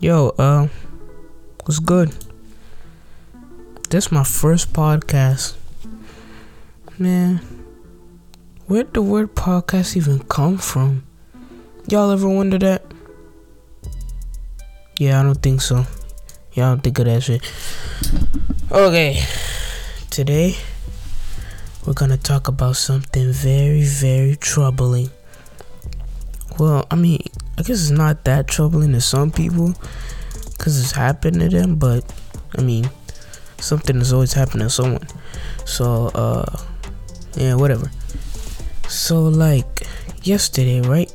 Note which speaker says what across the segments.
Speaker 1: Yo, uh, what's good? This my first podcast. Man, where'd the word podcast even come from? Y'all ever wonder that? Yeah, I don't think so. Y'all don't think of that shit. Okay, today we're gonna talk about something very, very troubling. Well, I mean, guess it's not that troubling to some people because it's happened to them, but I mean, something is always happening to someone. So, uh, yeah, whatever. So, like, yesterday, right?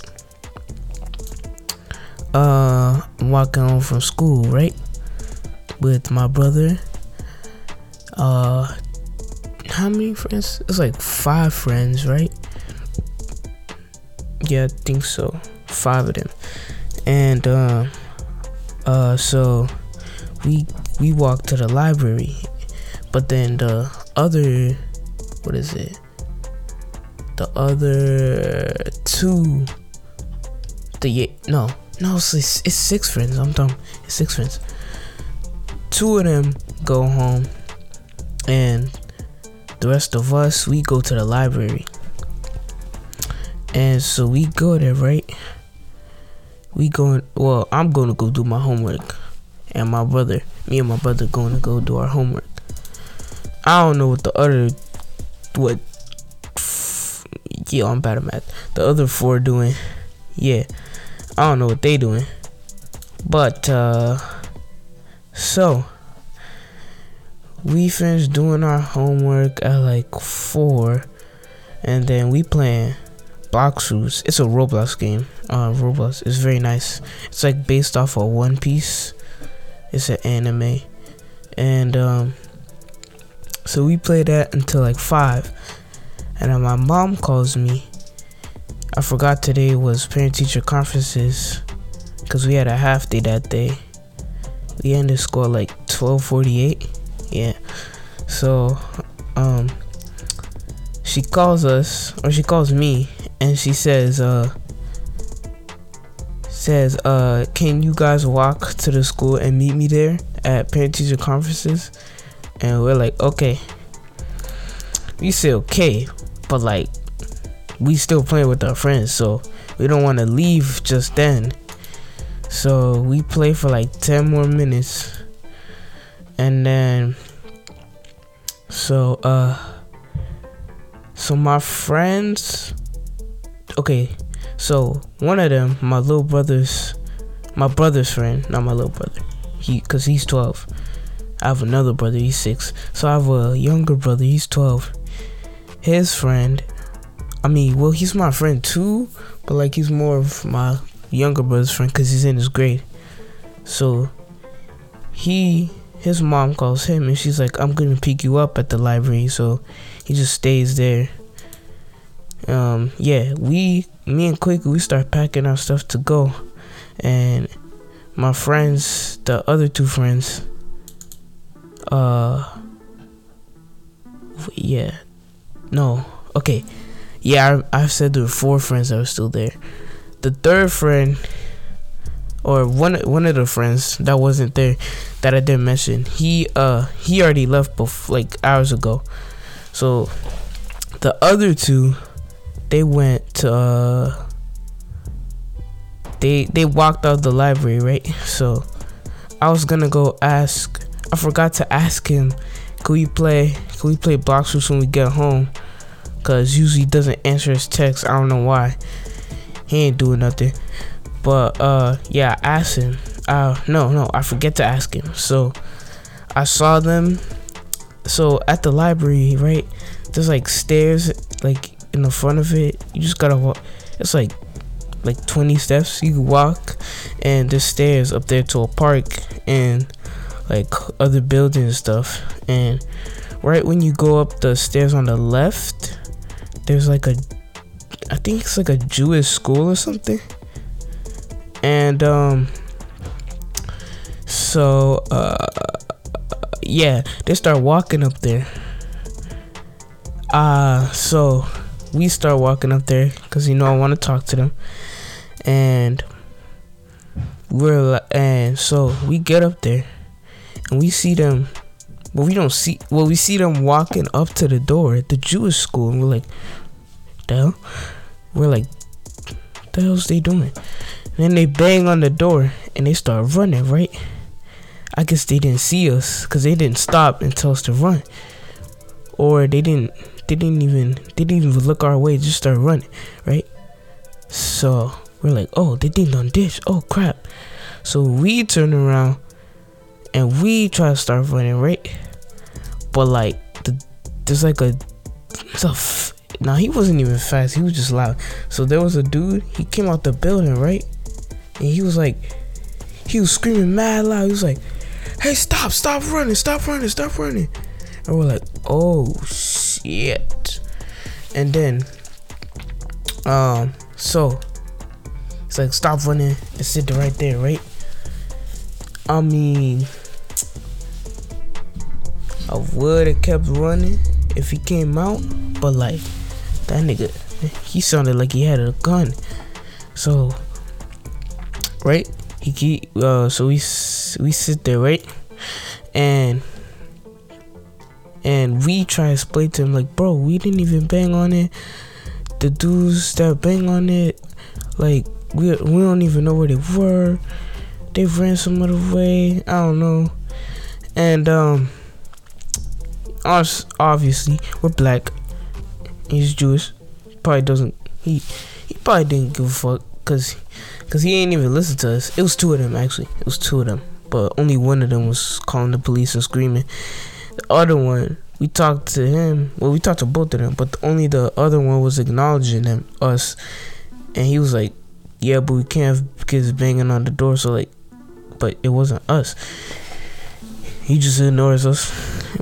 Speaker 1: Uh, I'm walking home from school, right? With my brother. Uh, how many friends? It's like five friends, right? Yeah, I think so. Five of them. And uh uh so we we walked to the library. But then the other what is it? The other two the no no it's, it's six friends i'm dumb it's six friends two of them go home and the rest of us we go to the library and so we go there right we going well i'm going to go do my homework. And my brother me and my brother going to go do our homework. I don't know what the other what yeah i'm bad at math. The other four doing yeah i don't know what they doing. But uh so we finished doing our homework at like four. And then we playing Blox Fruit. It's a Roblox game. Uh, Roblox. It's very nice. It's like based off of One Piece. It's an anime, and um, so we played that until like five, and then my mom calls me. I forgot today was parent teacher conferences, cause we had a half day that day. We ended school like twelve forty eight. Yeah, so um, she calls us or she calls me and she says uh says uh can you guys walk to the school and meet me there at parent teacher conferences? And we're like okay. We say okay but like we still playing with our friends so we don't want to leave just then. So we play for like 10 more minutes. And then so uh so my friends okay, so one of them, my little brother's, my brother's friend, not my little brother, he, cause he's twelve. I have another brother, he's six. So I have a younger brother, he's twelve. His friend, I mean, well, he's my friend too, but like he's more of my younger brother's friend, cause he's in his grade. So he, his mom calls him and she's like, I'm gonna pick you up at the library. So he just stays there. Um, yeah, we, me and Quaker, we start packing our stuff to go, and my friends, the other two friends, uh, yeah, no, okay, yeah, I, I've said there were four friends that were still there. The third friend, or one one of the friends that wasn't there, that I didn't mention, he uh he already left before like hours ago, so the other two they went to uh, they they walked out the library, right? So I was gonna go ask. I forgot to ask him. Can we play? Can we play Blox Fruit when we get home? Cause usually he doesn't answer his text. I don't know why. He ain't doing nothing. But uh, yeah, I asked him. Uh, no, no, I forget to ask him. So I saw them. So at the library, right? There's like stairs, like in the front of it. You just gotta walk. It's like like 20 steps you walk, and there's stairs up there to a park and like other buildings and stuff. And right when you go up the stairs on the left, there's like a I think it's like a Jewish school or something. And um so uh yeah, they start walking up there. Uh so we start walking up there because you know I want to talk to them, and we're and so we get up there and we see them well we don't see well we see them walking up to the door at the Jewish school and we're like the we're like the hell's they doing? And then they bang on the door and they start running right I guess they didn't see us because they didn't stop and tell us to run or they didn't they didn't even they didn't even look our way just start running right so we're like oh they ding dong ditch oh crap so we turn around and we try to start running, right? But like, the, there's like a f- now he wasn't even fast. He was just loud. So there was a dude. He came out the building, right? And he was like, he was screaming mad loud. He was like, "Hey, stop! Stop running! Stop running! Stop running!" And we're like, "Oh shit!" And then, um, so it's like, "Stop running and sit right there, right?" I mean, I would have kept running if he came out, but like that nigga, he sounded like he had a gun. So, right? He keep uh, so we we sit there, right? And and we try to explain to him like, bro, we didn't even bang on it. The dudes that bang on it, like we we don't even know where they were they ran some other way. I don't know. And um, us obviously we're black. He's Jewish. Probably doesn't. He he probably didn't give a fuck because because he ain't even listen to us. It was two of them actually. It was two of them, but only one of them was calling the police and screaming. The other one, we talked to him. Well, we talked to both of them, but only the other one was acknowledging them us, and he was like, "Yeah, but we can't have kids banging on the door." So like, but it wasn't us. He just ignores us,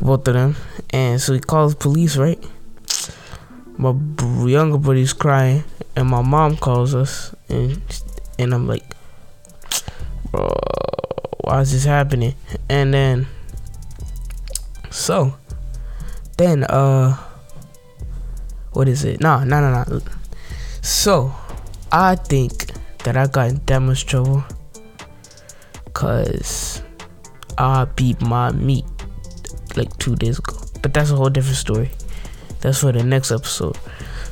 Speaker 1: both of them, and so he calls police. Right, my younger buddy's crying, and my mom calls us, and and I'm like, bro, why is this happening? And then, so, then uh, what is it? Nah, nah, nah, nah. So, I think that I got in that much trouble Cause I beat my meat like two days ago. But that's a whole different story. That's for the next episode.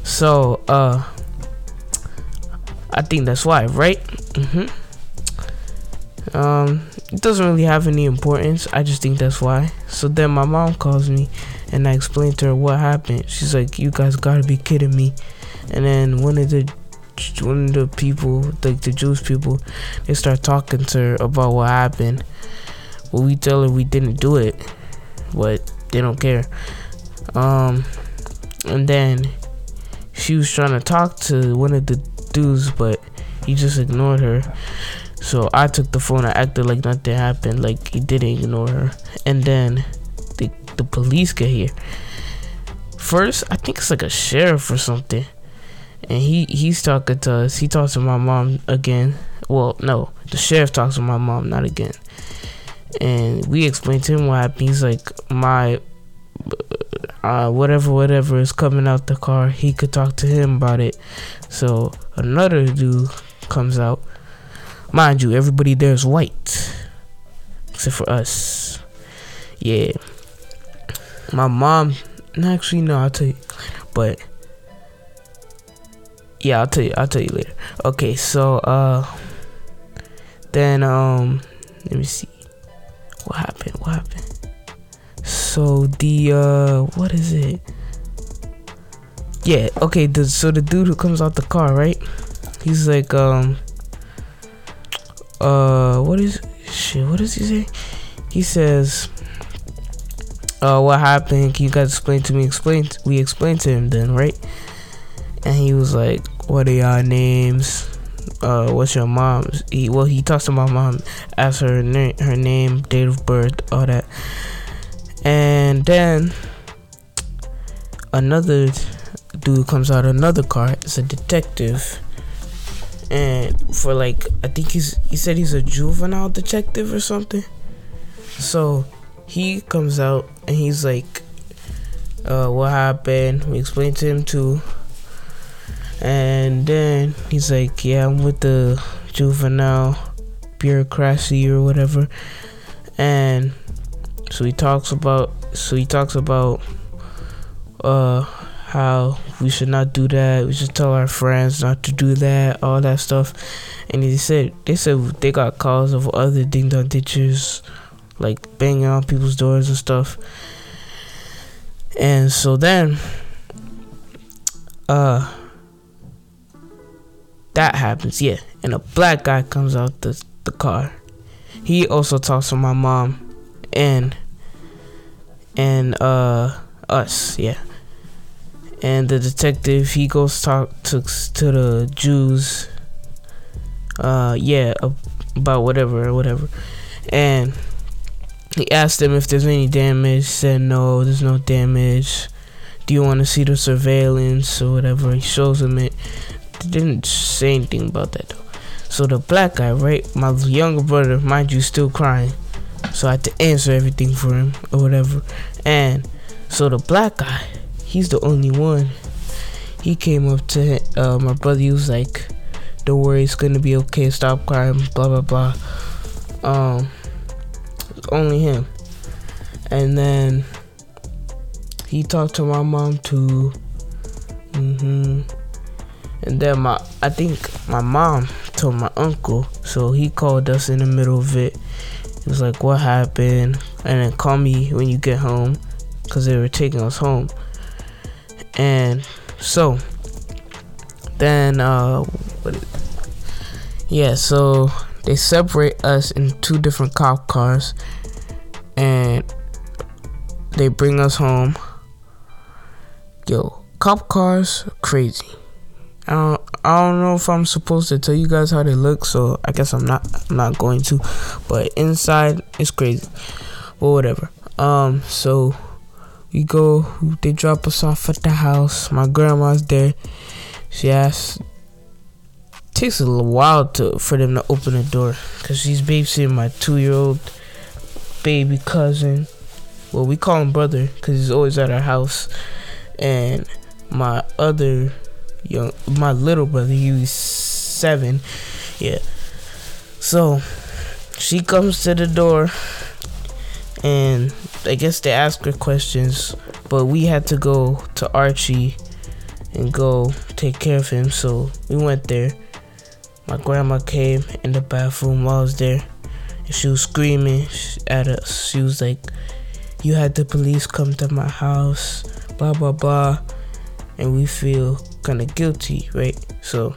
Speaker 1: So, uh, I think that's why, right? Mm-hmm. Um, it doesn't really have any importance. I just think that's why. So then my mom calls me and I explain to her what happened. She's like, "You guys gotta be kidding me!" And then one of the one of the people, like the Jewish people, they start talking to her about what happened. Well, we tell her we didn't do it, but they don't care. Um, and then she was trying to talk to one of the dudes, but he just ignored her. So I took the phone. I acted like nothing happened, like he didn't ignore her. And then the the police get here. First, I think it's like a sheriff or something and he he's talking to us. He talks to my mom again. Well, no, the sheriff talks to my mom, not again. And we explained to him what happened. He's like, my uh, whatever, whatever is coming out the car. He could talk to him about it. So another dude comes out. Mind you, everybody there is white, except for us. Yeah, my mom. Actually, no, I'll tell you, but yeah, I'll tell you. I'll tell you later. Okay, so uh, then um, let me see, what happened? What happened? So the uh, what is it? Yeah, okay. The, so the dude who comes out the car, right? He's like um, uh, what is shit? What does he say? He says. Uh, what happened? Can you guys explain to me? Explain. We explained to him then, right? And he was like, what are y'all names? Uh, what's your mom's? He, well, he talks to my mom, asks her na- her name, date of birth, all that, then another dude comes out another car. It's a detective, and for like I think he's he said he's a juvenile detective or something. So he comes out and he's like, uh, "What happened?" We explain to him too and then he's like, Yeah, I'm with the juvenile bureaucracy or whatever. And so he talks about so he talks about uh how we should not do that. We should tell our friends not to do that, all that stuff. And he said they said they got calls of other ding dong ditchers like banging on people's doors and stuff. And so then uh that happens, yeah. And a black guy comes out the the car. He also talks to my mom and and uh us, yeah. And the detective he goes talk to to the Jews uh yeah about whatever or whatever. And he asked them if there's any damage. Said no there's no damage. Do you want to see the surveillance or whatever? He shows them it. Didn't say anything about that though. So the black guy right my younger brother mind you still crying so i had to answer everything for him or whatever and so the black guy he's the only one he came up to uh, my brother he was like don't worry, it's gonna be okay. Stop crying. Blah blah blah. Um, only him. And then he talked to my mom too. Mhm. And then my, I think my mom told my uncle, so he called us in the middle of it. Was like, "What happened?" And then call me when you get home, cause they were taking us home. And so then uh yeah so they separate us in two different cop cars and they bring us home yo cop cars crazy I don't, I don't know if I'm supposed to tell you guys how they look, so I guess I'm not I'm not going to. But inside it's crazy. But whatever. Um, so we go. They drop us off at the house. My grandma's there. She asks takes a little while to for them to open the door because she's babysitting my two year old baby cousin. Well, we call him brother because he's always at our house, and my other young, my little brother, he's seven, yeah. So she comes to the door, and I guess they ask her questions, but we had to go to Archie and go take care of him. So we went there my grandma came in the bathroom while I was there and she was screaming at us. She was like, You had the police come to my house, blah, blah, blah. And we feel kind of guilty, right? So,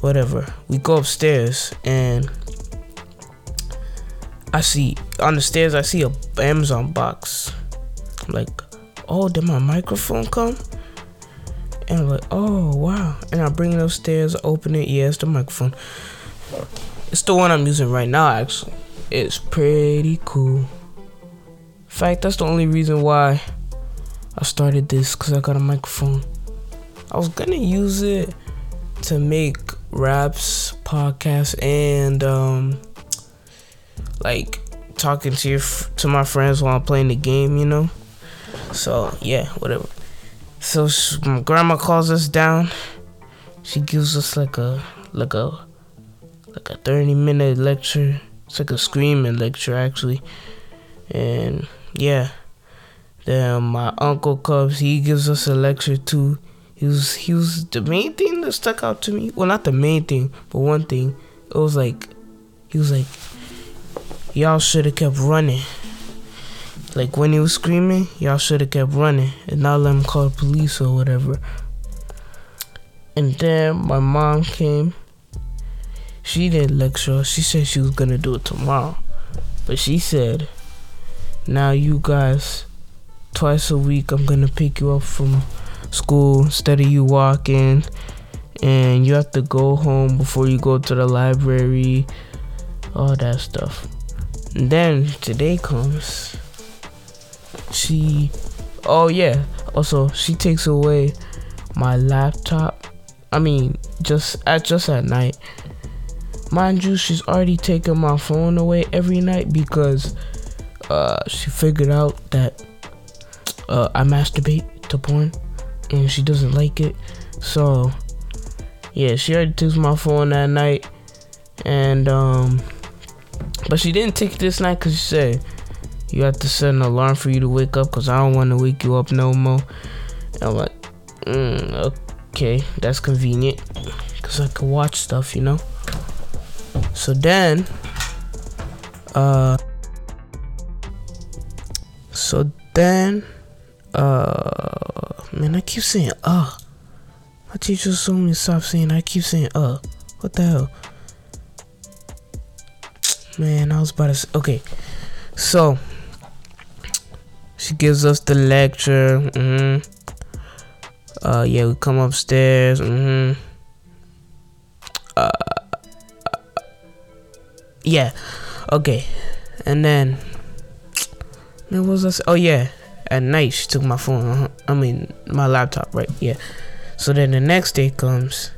Speaker 1: whatever. We go upstairs and I see on the stairs, I see a Amazon box. I'm like, Oh, did my microphone come? And I'm like, oh wow. And I bring it upstairs, open it, yeah, it's the microphone. It's the one I'm using right now actually. It's pretty cool. In fact, that's the only reason why I started this because I got a microphone. I was gonna use it to make raps, podcasts, and um, like talking to your to my friends while I'm playing the game, you know. So yeah, whatever. So she, my grandma calls us down. She gives us like a like a like a 30 minute lecture. It's like a screaming lecture actually. And yeah. Then my uncle comes, he gives us a lecture too. He was he was the main thing that stuck out to me. Well not the main thing, but one thing. It was like he was like Y'all should have kept running. Like when he was screaming, y'all should have kept running and not let him call the police or whatever. And then my mom came. She didn't lecture. She said she was gonna do it tomorrow. But she said, now you guys, twice a week, I'm gonna pick you up from school instead of you walking. And you have to go home before you go to the library. All that stuff. And then today comes she oh yeah also she takes away my laptop i mean just at just at night mind you she's already taken my phone away every night because uh she figured out that uh i masturbate to porn and she doesn't like it so yeah she already took my phone that night and um But she didn't take it this night because she said you have to set an alarm for you to wake up because I don't want to wake you up no more. And I'm like, mm, okay, that's convenient because I can watch stuff, you know. So then, uh, so then, uh, man, I keep saying uh. My teacher told me to stop saying. I keep saying uh. What the hell? Man, I was about to. Say, okay, so she gives us the lecture. Mm-hmm. Uh, yeah, we come upstairs. Mm-hmm. Uh, yeah. Okay, and then what was I? Say? Oh yeah, at night she took my phone. Uh-huh. I mean, my laptop. Right? Yeah. So then the next day comes.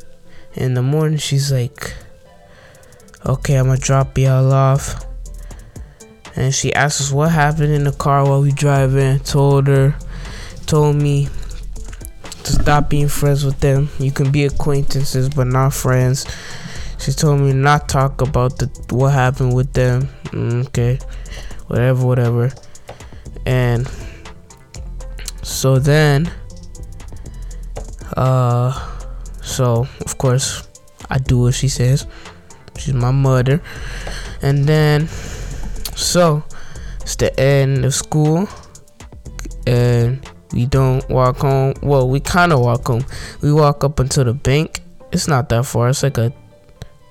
Speaker 1: In the morning, she's like, "Okay, I'm gonna drop y'all off." and she asked us what happened in the car while we driving. Told her, told me to stop being friends with them. You can be acquaintances, but not friends. She told me not to talk about the what happened with them. Mm, okay, whatever, whatever. And so then, uh, so of course I do what she says. She's my mother, and then so it's the end of school, and we don't walk home. Well, we kind of walk home. We walk up until the bank. It's not that far. It's like a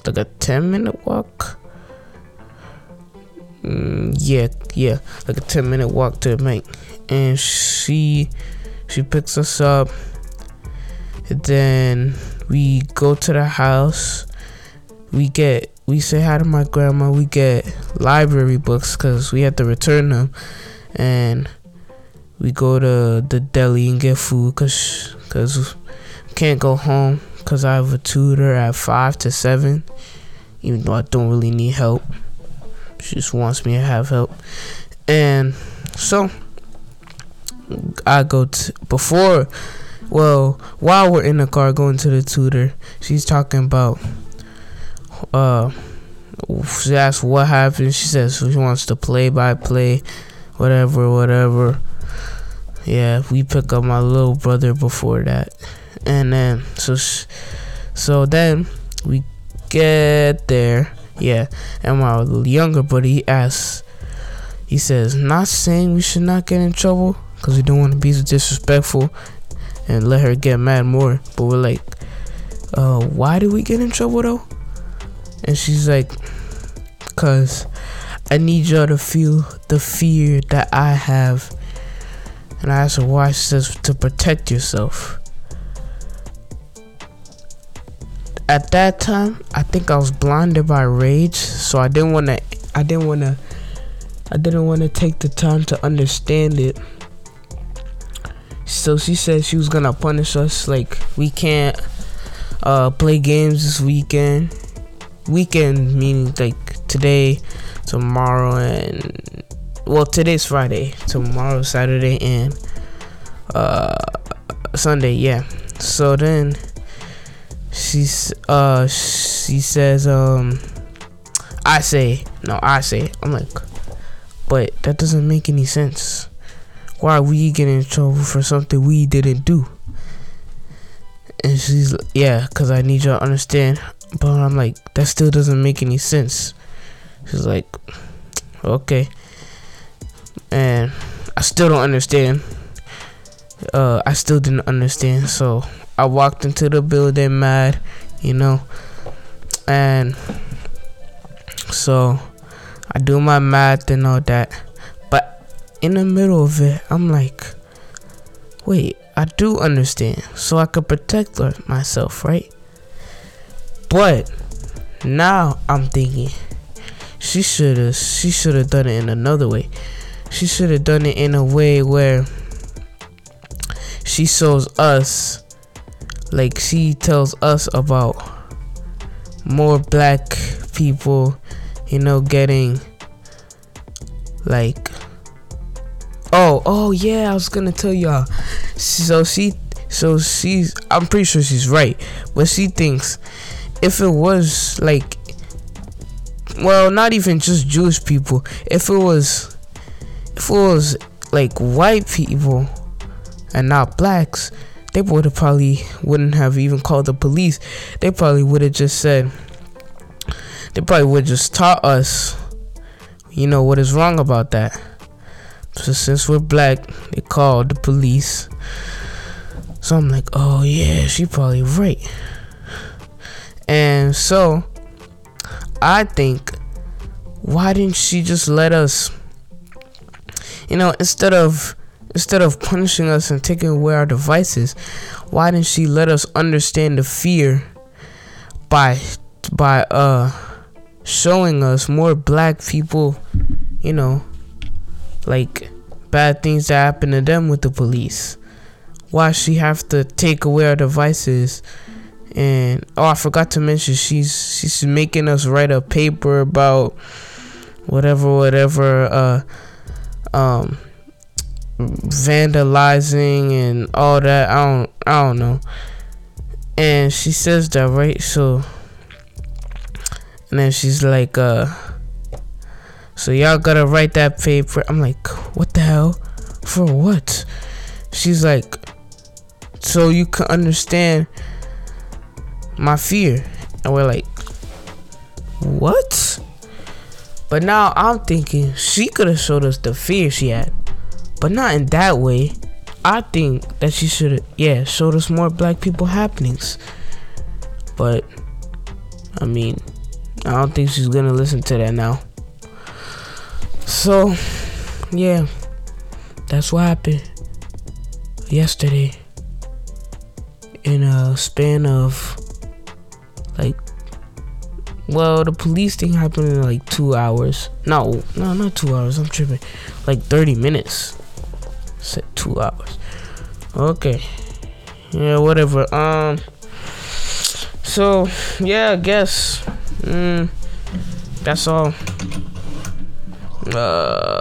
Speaker 1: like a ten minute walk. Mm, yeah, yeah, like a ten minute walk to the bank. And she she picks us up. And then we go to the house. We get we say hi to my grandma. We get library books because we have to return them, and we go to the deli and get food because because can't go home because I have a tutor at five to seven, even though I don't really need help. She just wants me to have help, and so I go to before. Well, while we're in the car going to the tutor, she's talking about uh she asks what happened. She says she wants to play by play, whatever, whatever. Yeah, we pick up my little brother before that, and then so so then we get there. Yeah, and my younger buddy asks. He says, "Not saying we should not get in trouble, cause we don't want to be disrespectful and let her get mad more." But we're like, "Uh, why did we get in trouble though?" And she's like, Cause I need y'all to feel the fear that I have. And I asked her why she says to protect yourself. At that time, I think I was blinded by rage, so I didn't wanna I didn't wanna I didn't wanna take the time to understand it. So she said she was gonna punish us like we can't uh, play games this weekend weekend meaning like today, tomorrow, and well, today's Friday, tomorrow Saturday, and uh Sunday. Yeah. So then she's uh she says um I say no I say I'm like but that doesn't make any sense. Why are we getting in trouble for something we didn't do? And she's like, yeah, cause I need you to understand but I'm like, that still doesn't make any sense. She's like, okay. And I still don't understand. Uh, I still didn't understand. So I walked into the building mad, you know. And so I do my math and all that. In the middle of it, I'm like, wait, I do understand. So I could protect myself, right? But now I'm thinking she should have she should have done it in another way. She should have done it in a way where she shows us like she tells us about more black people, you know, getting like oh oh yeah i was gonna tell y'all so she so she's i'm pretty sure she's right but she thinks if it was like well, not even just Jewish people. If it was, if it was like white people and not blacks, they would have probably wouldn't have even called the police. They probably would have just said. They probably would just taught us, you know, what is wrong about that. So since we're black, they called the police. So I'm like, oh yeah, she probably right. And so I think why didn't she just let us you know, instead of instead of punishing us and taking away our devices, why didn't she let us understand the fear by by uh showing us more black people, you know, like bad things that happen to them with the police. Why she have to take away our devices and oh I forgot to mention she's she's making us write a paper about whatever whatever uh um vandalizing and all that. I don't I don't know. And she says that right, so and then she's like, uh so y'all gotta write that paper. I'm like, what the hell? For what? She's like, so you can understand my fear. And we're like, what? But now I'm thinking she could have showed us the fear she had, but not in that way. I think that she should have, yeah, showed us more black people happenings. But, I mean, I don't think she's gonna listen to that now. So, yeah, that's what happened yesterday in a span of like well, the police thing happened in like two hours. No, no, not two hours. I'm tripping. Like 30 minutes. Said two hours. Okay. Yeah, whatever. Um. So yeah, I guess. Mm, that's all. Uh.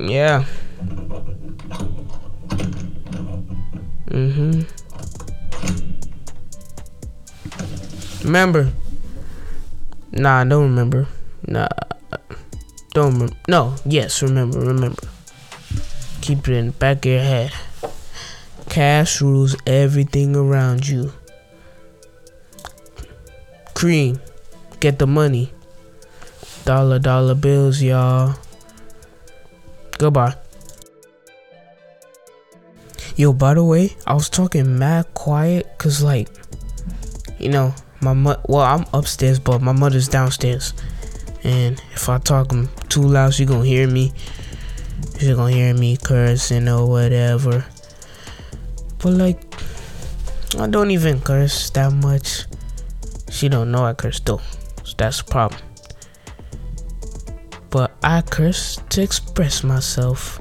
Speaker 1: Yeah. Mhm. Remember. Nah, I don't remember. Nah, don't remember. No, yes, remember, remember. Keep it in the back of your head. Cash rules everything around you. Cream, get the money. Dollar, dollar bills, y'all. Goodbye. Yo, by the way, I was talking mad quiet, cause like, you know, my mo- well i'm upstairs but my mother's downstairs. And if i talk too loud she gonna hear me. She gonna hear me cursing or whatever. But like i don't even curse that much. She don't know i curse though. So that's the problem i curse to express myself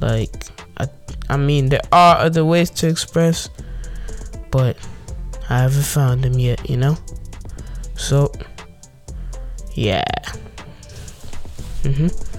Speaker 1: like i i mean there are other ways to express but I haven't found them yet, you know? So, yeah. Mm-hmm.